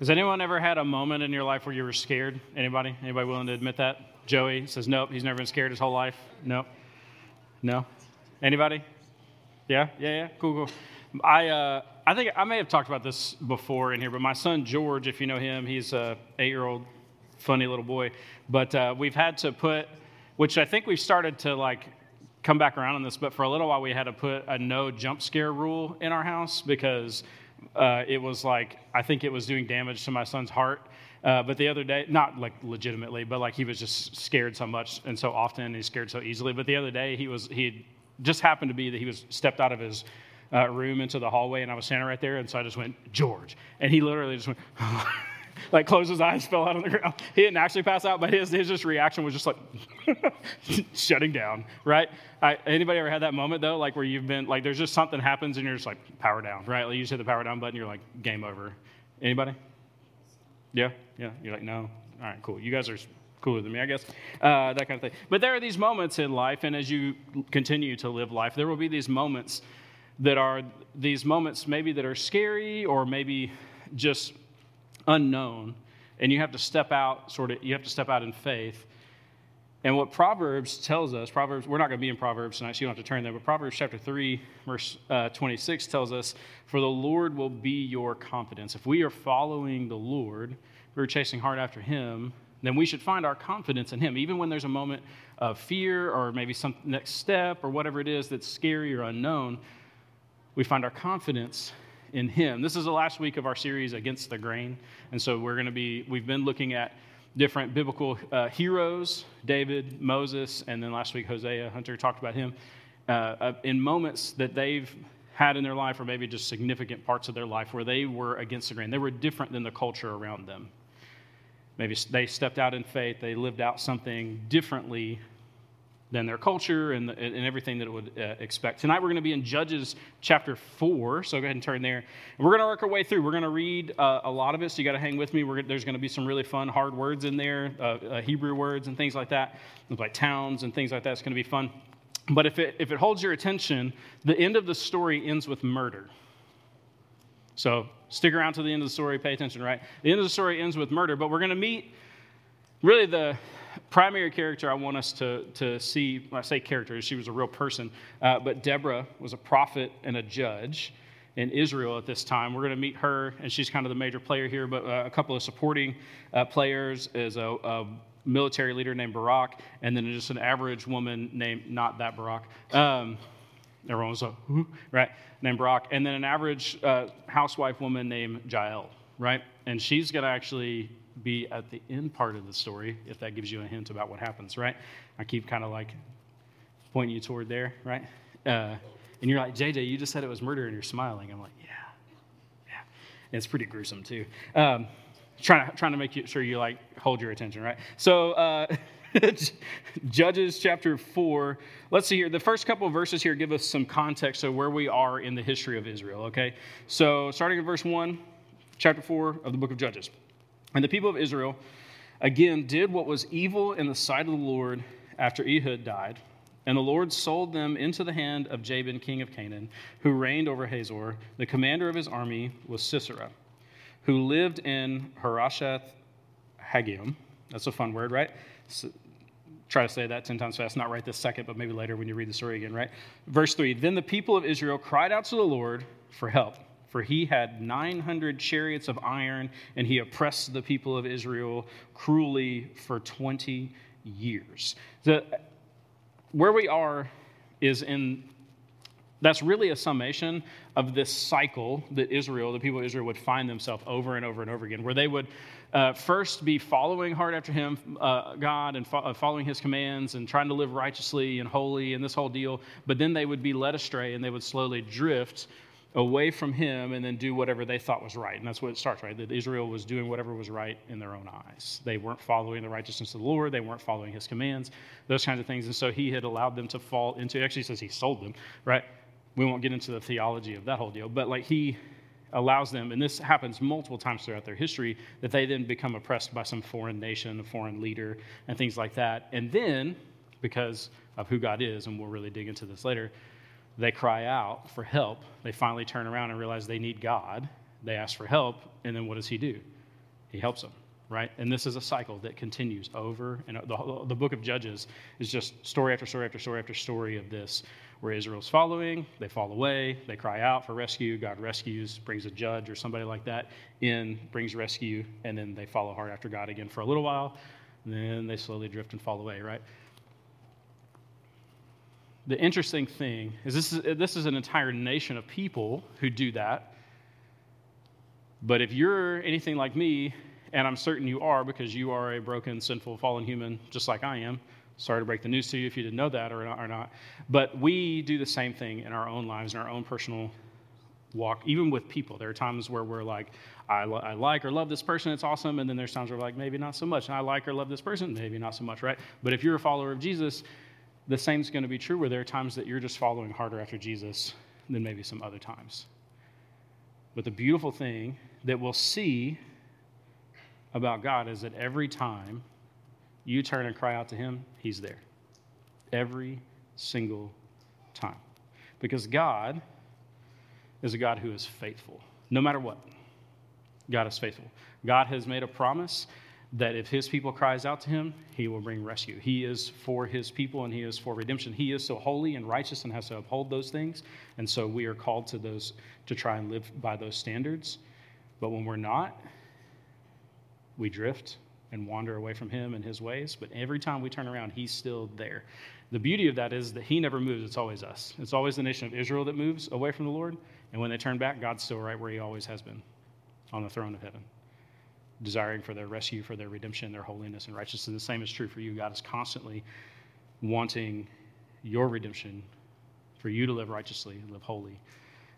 Has anyone ever had a moment in your life where you were scared? Anybody? Anybody willing to admit that? Joey says nope. He's never been scared his whole life. Nope. No. Anybody? Yeah. Yeah. Yeah. Cool. Cool. I uh, I think I may have talked about this before in here, but my son George, if you know him, he's a eight-year-old, funny little boy. But uh, we've had to put, which I think we've started to like come back around on this, but for a little while we had to put a no jump scare rule in our house because uh, it was like I think it was doing damage to my son's heart. Uh, but the other day, not like legitimately, but like he was just scared so much and so often, and he's scared so easily. But the other day, he was he just happened to be that he was stepped out of his uh, room into the hallway, and I was standing right there, and so I just went George, and he literally just went. like closed his eyes, fell out on the ground. He didn't actually pass out, but his, his just reaction was just like shutting down, right? I, anybody ever had that moment though, like where you've been, like there's just something happens and you're just like power down, right? Like you just hit the power down button, you're like game over. Anybody? Yeah, yeah. You're like no. All right, cool. You guys are cooler than me, I guess. Uh, that kind of thing. But there are these moments in life, and as you continue to live life, there will be these moments that are these moments maybe that are scary or maybe just unknown and you have to step out sort of you have to step out in faith. And what proverbs tells us proverbs we're not going to be in proverbs tonight so you don't have to turn there but proverbs chapter 3 verse uh, 26 tells us for the lord will be your confidence. If we are following the lord we're chasing hard after him then we should find our confidence in him even when there's a moment of fear or maybe some next step or whatever it is that's scary or unknown we find our confidence in him. This is the last week of our series against the grain, and so we're going to be we've been looking at different biblical uh, heroes, David, Moses, and then last week Hosea. Hunter talked about him uh, uh, in moments that they've had in their life, or maybe just significant parts of their life where they were against the grain. They were different than the culture around them. Maybe they stepped out in faith. They lived out something differently than their culture and, and everything that it would uh, expect. Tonight we're going to be in Judges chapter 4, so go ahead and turn there. We're going to work our way through. We're going to read uh, a lot of it, so you got to hang with me. We're, there's going to be some really fun, hard words in there, uh, uh, Hebrew words and things like that, like towns and things like that. It's going to be fun. But if it, if it holds your attention, the end of the story ends with murder. So stick around to the end of the story, pay attention, right? The end of the story ends with murder, but we're going to meet really the primary character I want us to, to see, when I say character, she was a real person, uh, but Deborah was a prophet and a judge in Israel at this time. We're going to meet her, and she's kind of the major player here, but uh, a couple of supporting uh, players is a, a, military leader named Barak, and then just an average woman named, not that Barak. Um, everyone was like, right, named Barak, and then an average uh, housewife woman named Jael, right? And she's going to actually be at the end part of the story, if that gives you a hint about what happens, right? I keep kind of like pointing you toward there, right? Uh, and you're like, JJ, you just said it was murder, and you're smiling. I'm like, yeah, yeah. And it's pretty gruesome too. Um, trying to trying to make sure you like hold your attention, right? So. Uh, Judges chapter 4. Let's see here. The first couple verses here give us some context of where we are in the history of Israel, okay? So, starting in verse 1, chapter 4 of the book of Judges. And the people of Israel again did what was evil in the sight of the Lord after Ehud died. And the Lord sold them into the hand of Jabin, king of Canaan, who reigned over Hazor. The commander of his army was Sisera, who lived in Harosheth Hagoyim. That's a fun word, right? So, try to say that 10 times fast, not right this second, but maybe later when you read the story again, right? Verse 3 Then the people of Israel cried out to the Lord for help for he had 900 chariots of iron, and he oppressed the people of Israel cruelly for 20 years. The, where we are is in that's really a summation of this cycle that Israel, the people of Israel, would find themselves over and over and over again, where they would uh, first be following hard after Him, uh, God, and fo- uh, following His commands and trying to live righteously and holy and this whole deal, but then they would be led astray and they would slowly drift away from him and then do whatever they thought was right. And that's what it starts, right? That Israel was doing whatever was right in their own eyes. They weren't following the righteousness of the Lord, they weren't following his commands, those kinds of things. And so he had allowed them to fall into, actually says he sold them, right? We won't get into the theology of that whole deal, but like he allows them, and this happens multiple times throughout their history, that they then become oppressed by some foreign nation, a foreign leader, and things like that. And then, because of who God is, and we'll really dig into this later, they cry out for help. They finally turn around and realize they need God. They ask for help, and then what does He do? he helps them, right? And this is a cycle that continues over and the, the book of Judges is just story after story after story after story of this, where Israel's following, they fall away, they cry out for rescue, God rescues, brings a judge or somebody like that in, brings rescue, and then they follow hard after God again for a little while, then they slowly drift and fall away, right? The interesting thing is this is, this is an entire nation of people who do that. But if you're anything like me, and I'm certain you are because you are a broken, sinful, fallen human just like I am, Sorry to break the news to you if you didn't know that or not, or not. But we do the same thing in our own lives, in our own personal walk, even with people. There are times where we're like, I, I, like or love this person, it's awesome. And then there's times where we're like, maybe not so much. And I like or love this person, maybe not so much, right? But if you're a follower of Jesus, the same is going to be true where there are times that you're just following harder after Jesus than maybe some other times. But the beautiful thing that we'll see about God is that every time you turn and cry out to him, he's there. Every single time. Because God is a God who is faithful, no matter what. God is faithful. God has made a promise that if his people cries out to him, he will bring rescue. He is for his people and he is for redemption. He is so holy and righteous and has to uphold those things. And so we are called to those to try and live by those standards. But when we're not, we drift and wander away from him and his ways. But every time we turn around, he's still there. The beauty of that is that he never moves, it's always us. It's always the nation of Israel that moves away from the Lord. And when they turn back, God's still right where he always has been on the throne of heaven, desiring for their rescue, for their redemption, their holiness and righteousness. And the same is true for you. God is constantly wanting your redemption, for you to live righteously, live holy,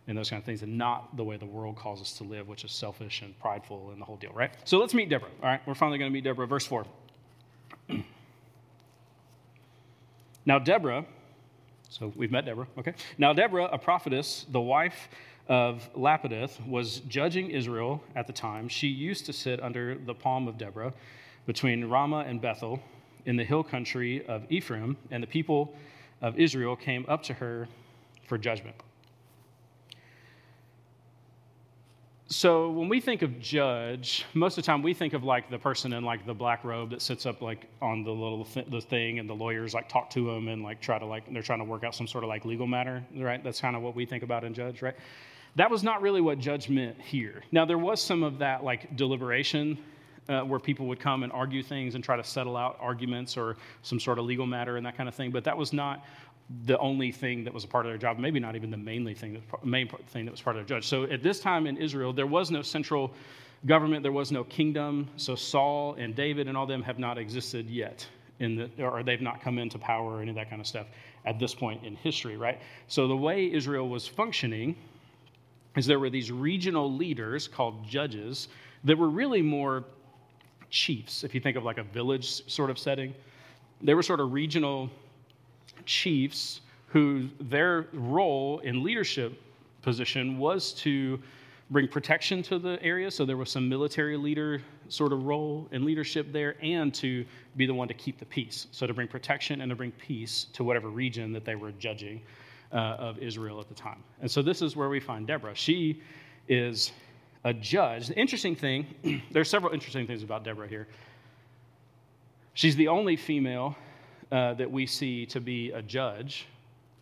and those kind of things, and not the way the world calls us to live, which is selfish and prideful and the whole deal, right? So let's meet Deborah. All right, we're finally going to meet Deborah. Verse 4. now, Deborah, so we've met Deborah, okay? Now, Deborah, a prophetess, the wife of Lapidoth, was judging Israel at the time. She used to sit under the palm of Deborah between Ramah and Bethel in the hill country of Ephraim, and the people of Israel came up to her for judgment. so when we think of judge most of the time we think of like the person in like the black robe that sits up like on the little th- the thing and the lawyers like talk to him and like try to like they're trying to work out some sort of like legal matter right that's kind of what we think about in judge right that was not really what judge meant here now there was some of that like deliberation uh, where people would come and argue things and try to settle out arguments or some sort of legal matter and that kind of thing but that was not the only thing that was a part of their job, maybe not even the mainly thing that, main thing that was part of their judge. So at this time in Israel, there was no central government, there was no kingdom. So Saul and David and all them have not existed yet, in the, or they've not come into power or any of that kind of stuff at this point in history, right? So the way Israel was functioning is there were these regional leaders called judges that were really more chiefs, if you think of like a village sort of setting. They were sort of regional chiefs who their role in leadership position was to bring protection to the area. So there was some military leader sort of role in leadership there, and to be the one to keep the peace. So to bring protection and to bring peace to whatever region that they were judging uh, of Israel at the time. And so this is where we find Deborah. She is a judge. The interesting thing, there's several interesting things about Deborah here. She's the only female uh, that we see to be a judge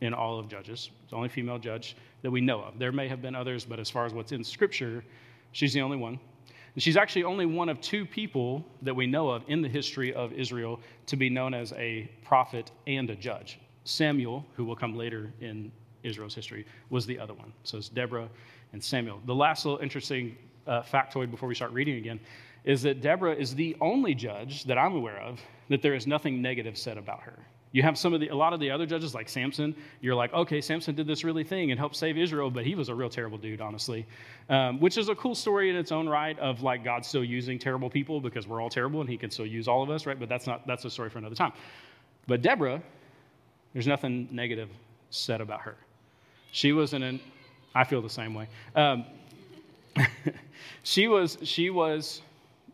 in all of Judges. The only female judge that we know of. There may have been others, but as far as what's in Scripture, she's the only one. And she's actually only one of two people that we know of in the history of Israel to be known as a prophet and a judge. Samuel, who will come later in Israel's history, was the other one. So it's Deborah and Samuel. The last little interesting uh, factoid before we start reading again is that Deborah is the only judge that I'm aware of that there is nothing negative said about her. You have some of the, a lot of the other judges, like Samson. You're like, okay, Samson did this really thing and helped save Israel, but he was a real terrible dude, honestly. Um, which is a cool story in its own right of like God still using terrible people because we're all terrible and He can still use all of us, right? But that's not that's a story for another time. But Deborah, there's nothing negative said about her. She was an, I feel the same way. Um, she was she was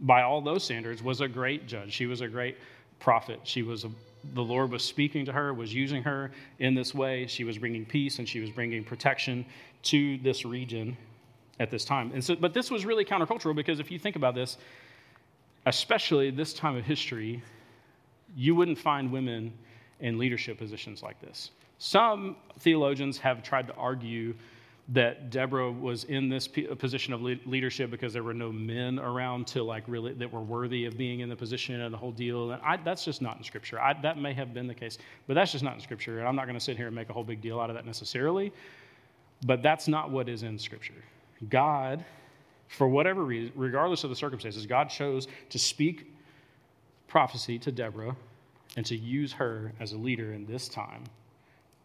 by all those standards was a great judge. She was a great prophet. She was a, the Lord was speaking to her, was using her in this way. She was bringing peace and she was bringing protection to this region at this time. And so, but this was really countercultural because if you think about this, especially this time of history, you wouldn't find women in leadership positions like this. Some theologians have tried to argue that Deborah was in this uh, position of leadership because there were no men around to like really that were worthy of being in the position and the whole deal. And I, that's just not in Scripture. I, that may have been the case, but that's just not in Scripture. And I'm not going to sit here and make a whole big deal out of that necessarily. But that's not what is in Scripture. God, for whatever reason, regardless of the circumstances, God chose to speak prophecy to Deborah and to use her as a leader in this time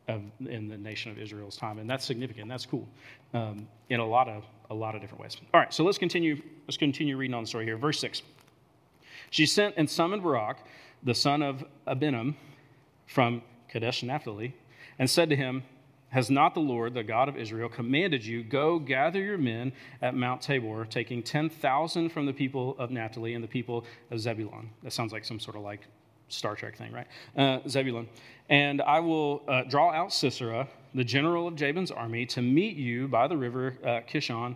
of, in the nation of Israel's time, and that's significant. That's cool um, in a lot of a lot of different ways. All right, so let's continue. Let's continue reading on the story here. Verse six. She sent and summoned Barak, the son of Abinoam, from Kadesh Naphtali, and said to him, Has not the Lord, the God of Israel, commanded you, Go gather your men at Mount Tabor, taking 10,000 from the people of Naphtali and the people of Zebulun? That sounds like some sort of like Star Trek thing, right? Uh, Zebulun. And I will uh, draw out Sisera, the general of Jabin's army, to meet you by the river uh, Kishon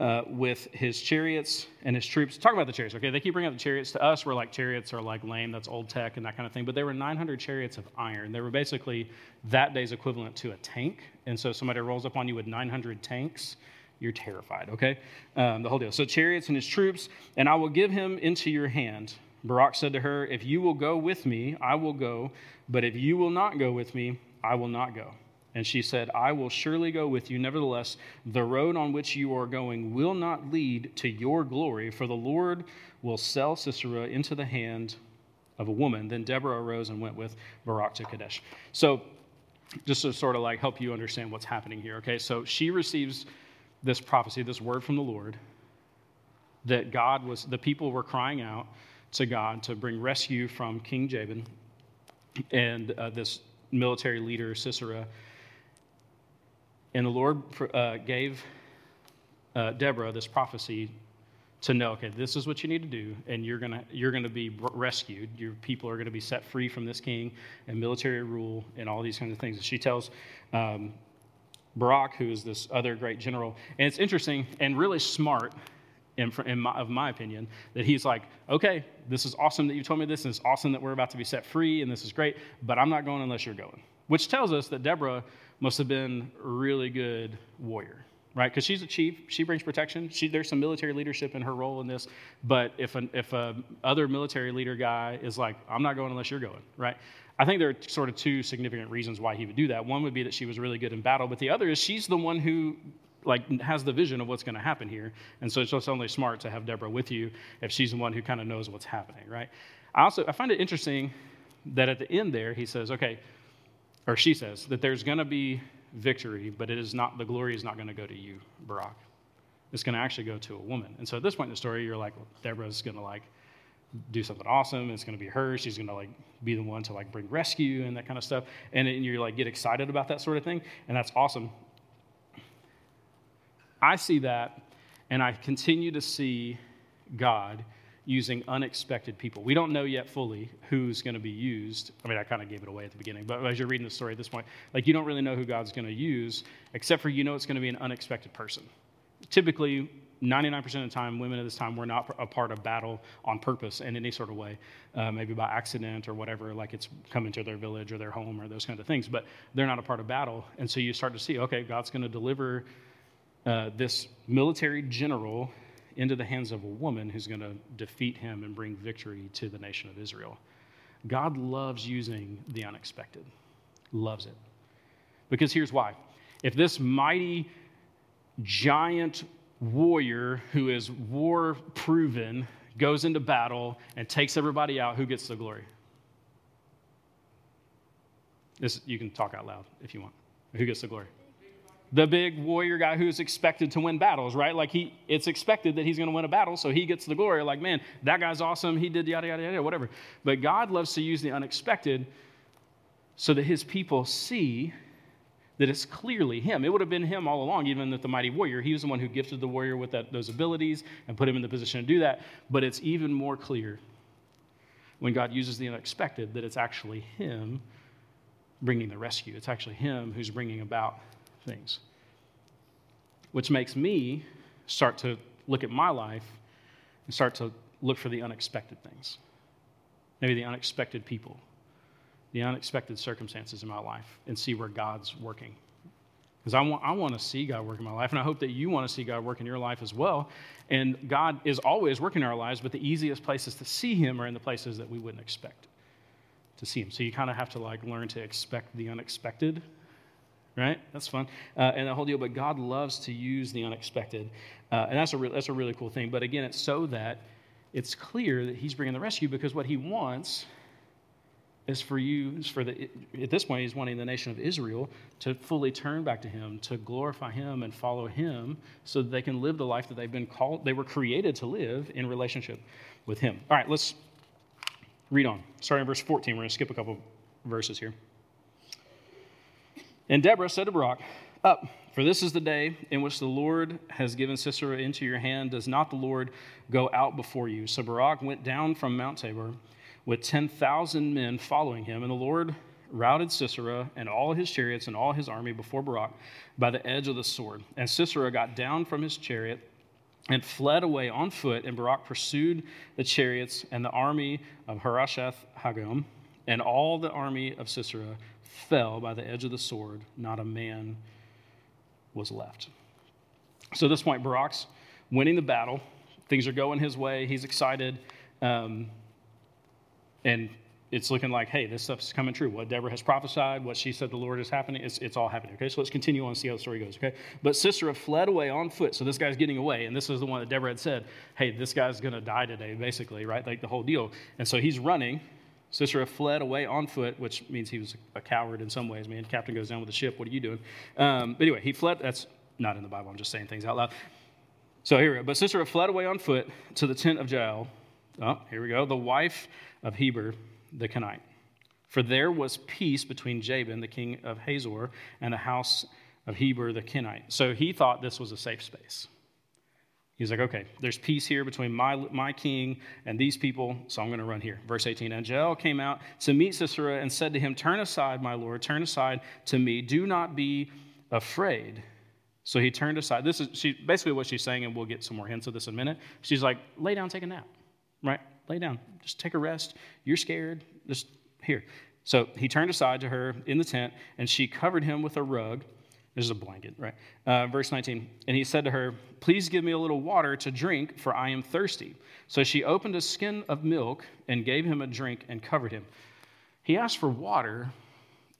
uh, with his chariots and his troops. Talk about the chariots, okay? They keep bringing up the chariots. To us, we're like, chariots are like lame, that's old tech and that kind of thing. But there were 900 chariots of iron. They were basically that day's equivalent to a tank. And so somebody rolls up on you with 900 tanks you're terrified, okay? Um, the whole deal. So, chariots and his troops, and I will give him into your hand. Barak said to her, If you will go with me, I will go, but if you will not go with me, I will not go. And she said, I will surely go with you. Nevertheless, the road on which you are going will not lead to your glory, for the Lord will sell Sisera into the hand of a woman. Then Deborah arose and went with Barak to Kadesh. So, just to sort of like help you understand what's happening here, okay? So she receives this prophecy, this word from the Lord, that God was, the people were crying out to God to bring rescue from King Jabin and uh, this military leader, Sisera. And the Lord uh, gave uh, Deborah this prophecy to know, okay, this is what you need to do, and you're gonna you're gonna be rescued. Your people are gonna be set free from this king and military rule and all these kinds of things. And she tells um, Barak, who is this other great general, and it's interesting and really smart in, in my, of my opinion, that he's like, okay, this is awesome that you told me this, and it's awesome that we're about to be set free, and this is great, but I'm not going unless you're going. Which tells us that Deborah must have been a really good warrior, right? Because she's a chief, she brings protection. She, there's some military leadership in her role in this, but if an if a other military leader guy is like, I'm not going unless you're going, right? I think there are sort of two significant reasons why he would do that. One would be that she was really good in battle, but the other is she's the one who like has the vision of what's going to happen here. And so it's just only smart to have Deborah with you if she's the one who kind of knows what's happening, right? I also I find it interesting that at the end there he says, okay, or she says that there's going to be victory, but it is not the glory is not going to go to you, Barak. It's going to actually go to a woman. And so at this point in the story, you're like, well, Deborah's going to like do something awesome. It's going to be her. She's going to like be the one to like bring rescue and that kind of stuff. And, and you're like get excited about that sort of thing, and that's awesome. I see that, and I continue to see God using unexpected people. We don't know yet fully who's going to be used. I mean, I kind of gave it away at the beginning, but as you're reading the story at this point, like you don't really know who God's going to use, except for you know it's going to be an unexpected person. Typically, 99% of the time, women at this time were not a part of battle on purpose in any sort of way, uh, maybe by accident or whatever, like it's coming to their village or their home or those kinds of things, but they're not a part of battle. And so you start to see, okay, God's going to deliver uh, this military general into the hands of a woman who's going to defeat him and bring victory to the nation of Israel. God loves using the unexpected, loves it. Because here's why. If this mighty, giant warrior who is war proven goes into battle and takes everybody out, who gets the glory? This, you can talk out loud if you want. Who gets the glory? The big warrior guy who's expected to win battles, right? Like he, it's expected that he's going to win a battle, so he gets the glory. Like, man, that guy's awesome. He did yada yada yada, whatever. But God loves to use the unexpected so that His people see that it's clearly Him. It would have been Him all along, even that the mighty warrior. He was the one who gifted the warrior with that, those abilities and put him in the position to do that. But it's even more clear when God uses the unexpected that it's actually Him bringing the rescue. It's actually Him who's bringing about things. Which makes me start to look at my life and start to look for the unexpected things, maybe the unexpected people, the unexpected circumstances in my life, and see where God's working. Because I want, I want to see God work in my life, and I hope that you want to see God work in your life as well. And God is always working in our lives, but the easiest places to see Him are in the places that we wouldn't expect to see Him. So you kind of have to like learn to expect the unexpected, right? That's fun, uh, and the whole deal. But God loves to use the unexpected, uh, and that's a re- that's a really cool thing. But again, it's so that it's clear that He's bringing the rescue because what He wants is for you, is for the, at this point, he's wanting the nation of Israel to fully turn back to him, to glorify him and follow him so that they can live the life that they've been called, they were created to live in relationship with him. All right, let's read on. Starting in verse 14, we're going to skip a couple verses here. And Deborah said to Barak, Up, for this is the day in which the Lord has given Sisera into your hand. Does not the Lord go out before you? So Barak went down from Mount Tabor with 10,000 men following him. And the Lord routed Sisera and all his chariots and all his army before Barak by the edge of the sword. And Sisera got down from his chariot and fled away on foot. And Barak pursued the chariots and the army of Harosheth Hagoyim. And all the army of Sisera fell by the edge of the sword. Not a man was left. So at this point, Barak's winning the battle. Things are going his way. He's excited. Um, and it's looking like, hey, this stuff's coming true. What Deborah has prophesied, what she said the Lord is happening, it's, it's all happening. Okay, so let's continue on and see how the story goes. Okay, but Sisera fled away on foot. So this guy's getting away, and this is the one that Deborah had said, hey, this guy's going to die today, basically, right? Like the whole deal. And so he's running. Sisera fled away on foot, which means he was a coward in some ways. Man, captain goes down with the ship. What are you doing? Um, but anyway, he fled. That's not in the Bible. I'm just saying things out loud. So here we go. But Sisera fled away on foot to the tent of Jael. Oh, here we go. The wife of Heber the Kenite. For there was peace between Jabin, the king of Hazor, and the house of Heber the Kenite. So he thought this was a safe space. He's like, okay, there's peace here between my, my king and these people, so I'm going to run here. Verse 18 And came out to meet Sisera and said to him, Turn aside, my lord, turn aside to me. Do not be afraid. So he turned aside. This is she, basically what she's saying, and we'll get some more hints of this in a minute. She's like, Lay down, take a nap, right? lay down. Just take a rest. You're scared. Just here. So he turned aside to her in the tent, and she covered him with a rug. This is a blanket, right? Uh, verse 19. And he said to her, Please give me a little water to drink, for I am thirsty. So she opened a skin of milk and gave him a drink and covered him. He asked for water,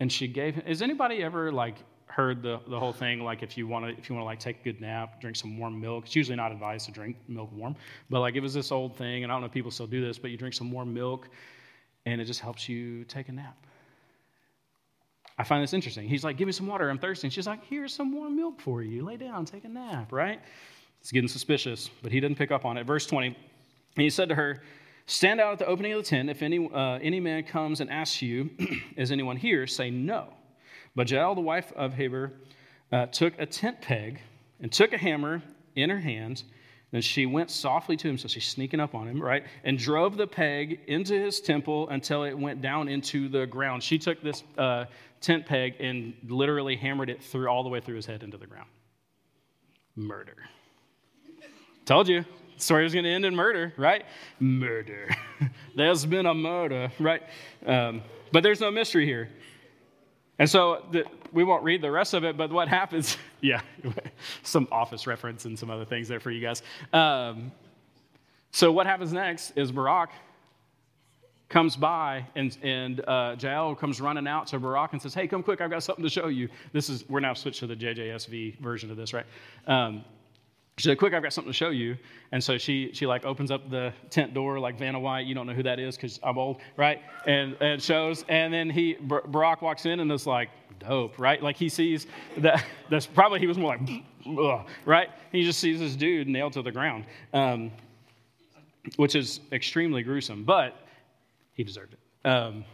and she gave him. Is anybody ever like heard the, the whole thing like if you want to if you want to like take a good nap drink some warm milk it's usually not advised to drink milk warm but like it was this old thing and i don't know if people still do this but you drink some warm milk and it just helps you take a nap i find this interesting. He's like give me some water. I'm thirsty. And she's like here's some warm milk for you. Lay down take a nap right? It's getting suspicious but he didn't pick up on it. Verse 20 and he said to her stand out at the opening of the tent. If any, uh, any man comes and asks you is anyone here say no. But Jael, the wife of Heber, uh, took a tent peg and took a hammer in her hand. Then she went softly to him, so she's sneaking up on him, right? And drove the peg into his temple until it went down into the ground. She took this uh, tent peg and literally hammered it through all the way through his head into the ground. Murder. Told you. The story was going to end in murder, right? Murder. There's been a murder, right? Um, but there's no mystery here. And so the, we won't read the rest of it, but what happens, yeah, some office reference and some other things there for you guys. Um, so what happens next is Barak comes by and, and uh, Jael comes running out to Barak and says, hey, come quick, I've got something to show you. This is, we're now switched to the JJSV version of this, right? Um, she said, quick, I've got something to show you. And so she, she like opens up the tent door like Vanna White. You don't know who that is because I'm old, right? And, and shows. And then he, Barak walks in and is like, dope, right? Like he sees that, that's probably, he was more like, right? He just sees this dude nailed to the ground, um, which is extremely gruesome, but he deserved it. Um,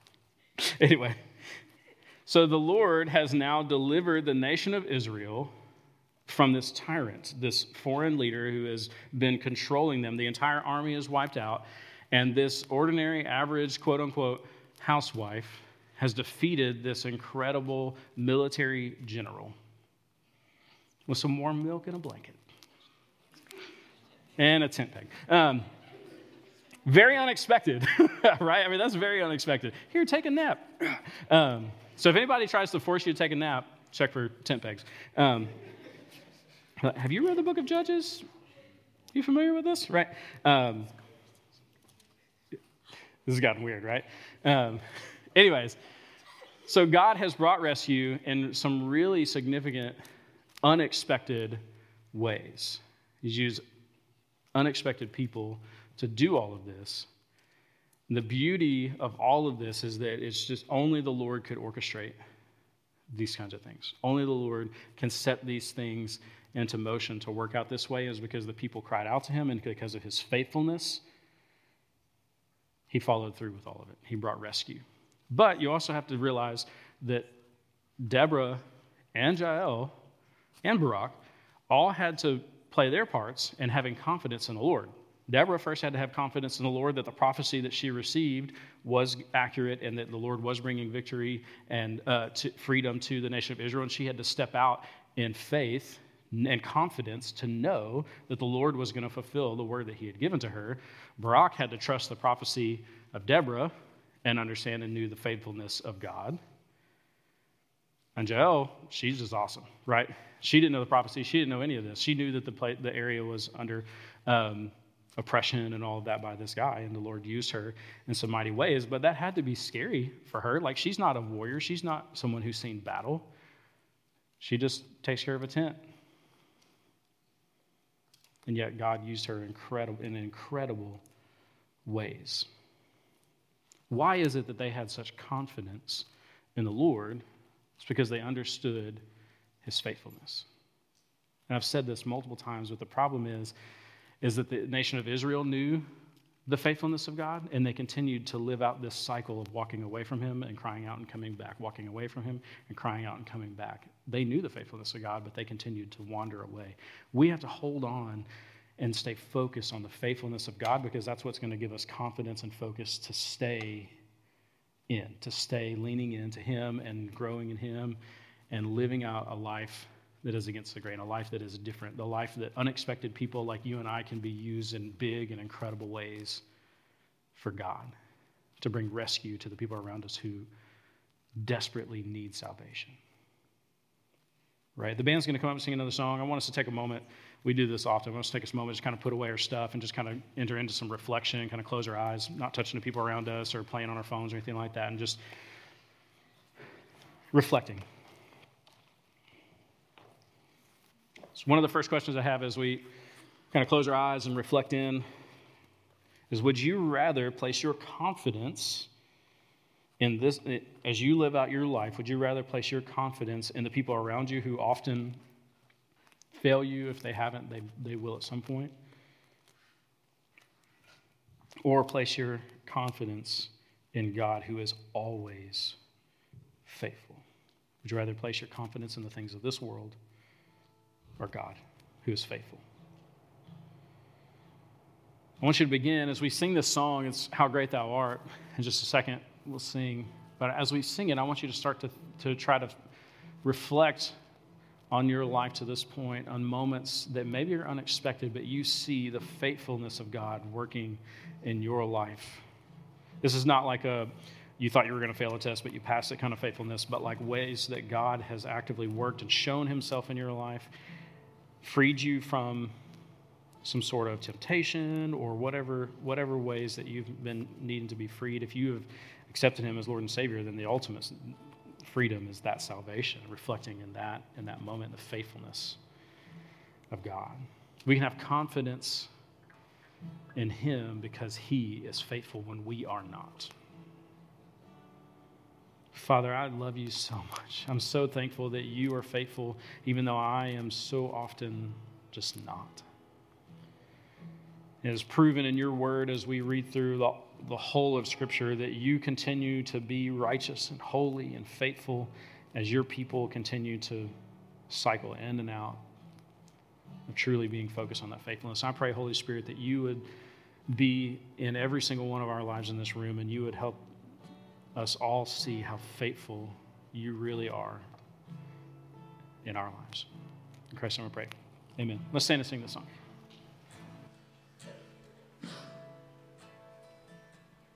anyway, so the Lord has now delivered the nation of Israel from this tyrant, this foreign leader who has been controlling them. The entire army is wiped out, and this ordinary, average, quote unquote, housewife has defeated this incredible military general with some warm milk and a blanket and a tent peg. Um, Very unexpected, right? I mean, that's very unexpected. Here, take a nap. Um, so if anybody tries to force you to take a nap, check for tent pegs. Um, have you read the book of Judges? You familiar with this? Right? Um, this has gotten weird, right? Um, anyways, so God has brought rescue in some really significant, unexpected ways. He's used unexpected people to do all of this. And the beauty of all of this is that it's just only the Lord could orchestrate these kinds of things. Only the Lord can set these things into motion to work out this way, is because the people cried out to him and because of his faithfulness, he followed through with all of it. He brought rescue. But you also have to realize that Deborah and Jael and Barak all had to play their parts in having confidence in the Lord. Deborah first had to have confidence in the Lord that the prophecy that she received was accurate and that the Lord was bringing victory and uh, to freedom to the nation of Israel. And she had to step out in faith and confidence to know that the Lord was going to fulfill the word that he had given to her. Barak had to trust the prophecy of Deborah and understand and knew the faithfulness of God. And Jael, she's just awesome, right? She didn't know the prophecy. She didn't know any of this. She knew that the, play, the area was under um, oppression and all of that by this guy, and the Lord used her in some mighty ways. But that had to be scary for her. Like, she's not a warrior, she's not someone who's seen battle. She just takes care of a tent. And yet, God used her incredible, in incredible ways. Why is it that they had such confidence in the Lord? It's because they understood his faithfulness. And I've said this multiple times, but the problem is, is that the nation of Israel knew the faithfulness of God, and they continued to live out this cycle of walking away from Him and crying out and coming back, walking away from Him and crying out and coming back. They knew the faithfulness of God, but they continued to wander away. We have to hold on and stay focused on the faithfulness of God because that's what's going to give us confidence and focus to stay in, to stay leaning into Him and growing in Him and living out a life that is against the grain, a life that is different, the life that unexpected people like you and I can be used in big and incredible ways for God to bring rescue to the people around us who desperately need salvation. Right? The band's going to come up and sing another song. I want us to take a moment. We do this often. I want us to take a moment to kind of put away our stuff and just kind of enter into some reflection, kind of close our eyes, not touching the people around us or playing on our phones or anything like that, and just reflecting. So, one of the first questions I have as we kind of close our eyes and reflect in is Would you rather place your confidence in this, as you live out your life, would you rather place your confidence in the people around you who often fail you? If they haven't, they, they will at some point. Or place your confidence in God who is always faithful? Would you rather place your confidence in the things of this world our God who is faithful. I want you to begin as we sing this song, it's How Great Thou Art. In just a second, we'll sing. But as we sing it, I want you to start to, to try to reflect on your life to this point, on moments that maybe are unexpected, but you see the faithfulness of God working in your life. This is not like a you thought you were going to fail a test, but you passed it kind of faithfulness, but like ways that God has actively worked and shown himself in your life freed you from some sort of temptation or whatever whatever ways that you've been needing to be freed. If you have accepted him as lord and savior then the ultimate freedom is that salvation reflecting in that in that moment the faithfulness of god. We can have confidence in him because he is faithful when we are not Father, I love you so much. I'm so thankful that you are faithful, even though I am so often just not. It is proven in your word as we read through the, the whole of Scripture that you continue to be righteous and holy and faithful as your people continue to cycle in and out of truly being focused on that faithfulness. I pray, Holy Spirit, that you would be in every single one of our lives in this room and you would help us all see how faithful you really are in our lives. In Christ's name we pray. Amen. Let's stand and sing this song.